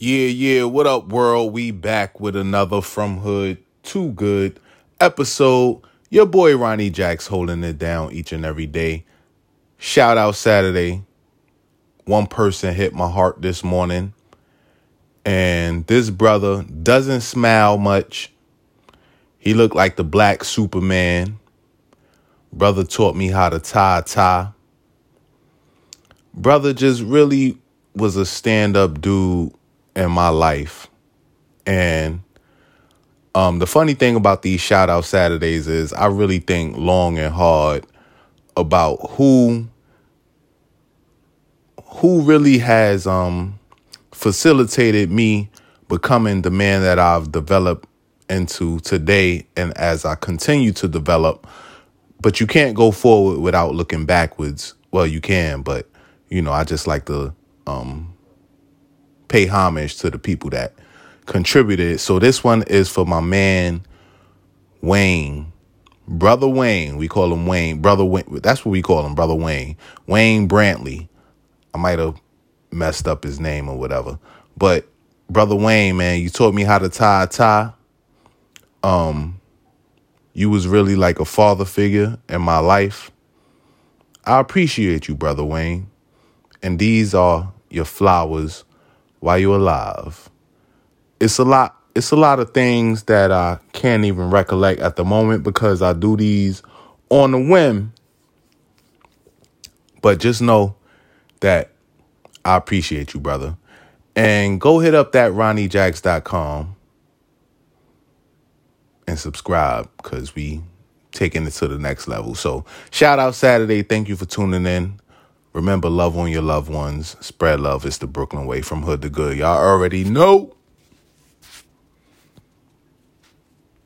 Yeah, yeah, what up, world? We back with another From Hood to Good episode. Your boy Ronnie Jacks holding it down each and every day. Shout out Saturday. One person hit my heart this morning. And this brother doesn't smile much. He looked like the black Superman. Brother taught me how to tie a tie. Brother just really was a stand up dude in my life. And um, the funny thing about these shout out Saturdays is I really think long and hard about who who really has um, facilitated me becoming the man that I've developed into today and as I continue to develop. But you can't go forward without looking backwards. Well, you can, but you know, I just like to um, pay homage to the people that contributed. So this one is for my man Wayne, brother Wayne. We call him Wayne, brother Wayne. That's what we call him, brother Wayne. Wayne Brantley. I might have messed up his name or whatever, but brother Wayne, man, you taught me how to tie a tie. Um, you was really like a father figure in my life. I appreciate you, brother Wayne, and these are your flowers while you're alive. It's a lot it's a lot of things that I can't even recollect at the moment because I do these on the whim. But just know that I appreciate you, brother. And go hit up that ronniejacks.com and subscribe because we taking it to the next level. So shout out Saturday. Thank you for tuning in. Remember, love on your loved ones. Spread love. It's the Brooklyn way from hood to good. Y'all already know.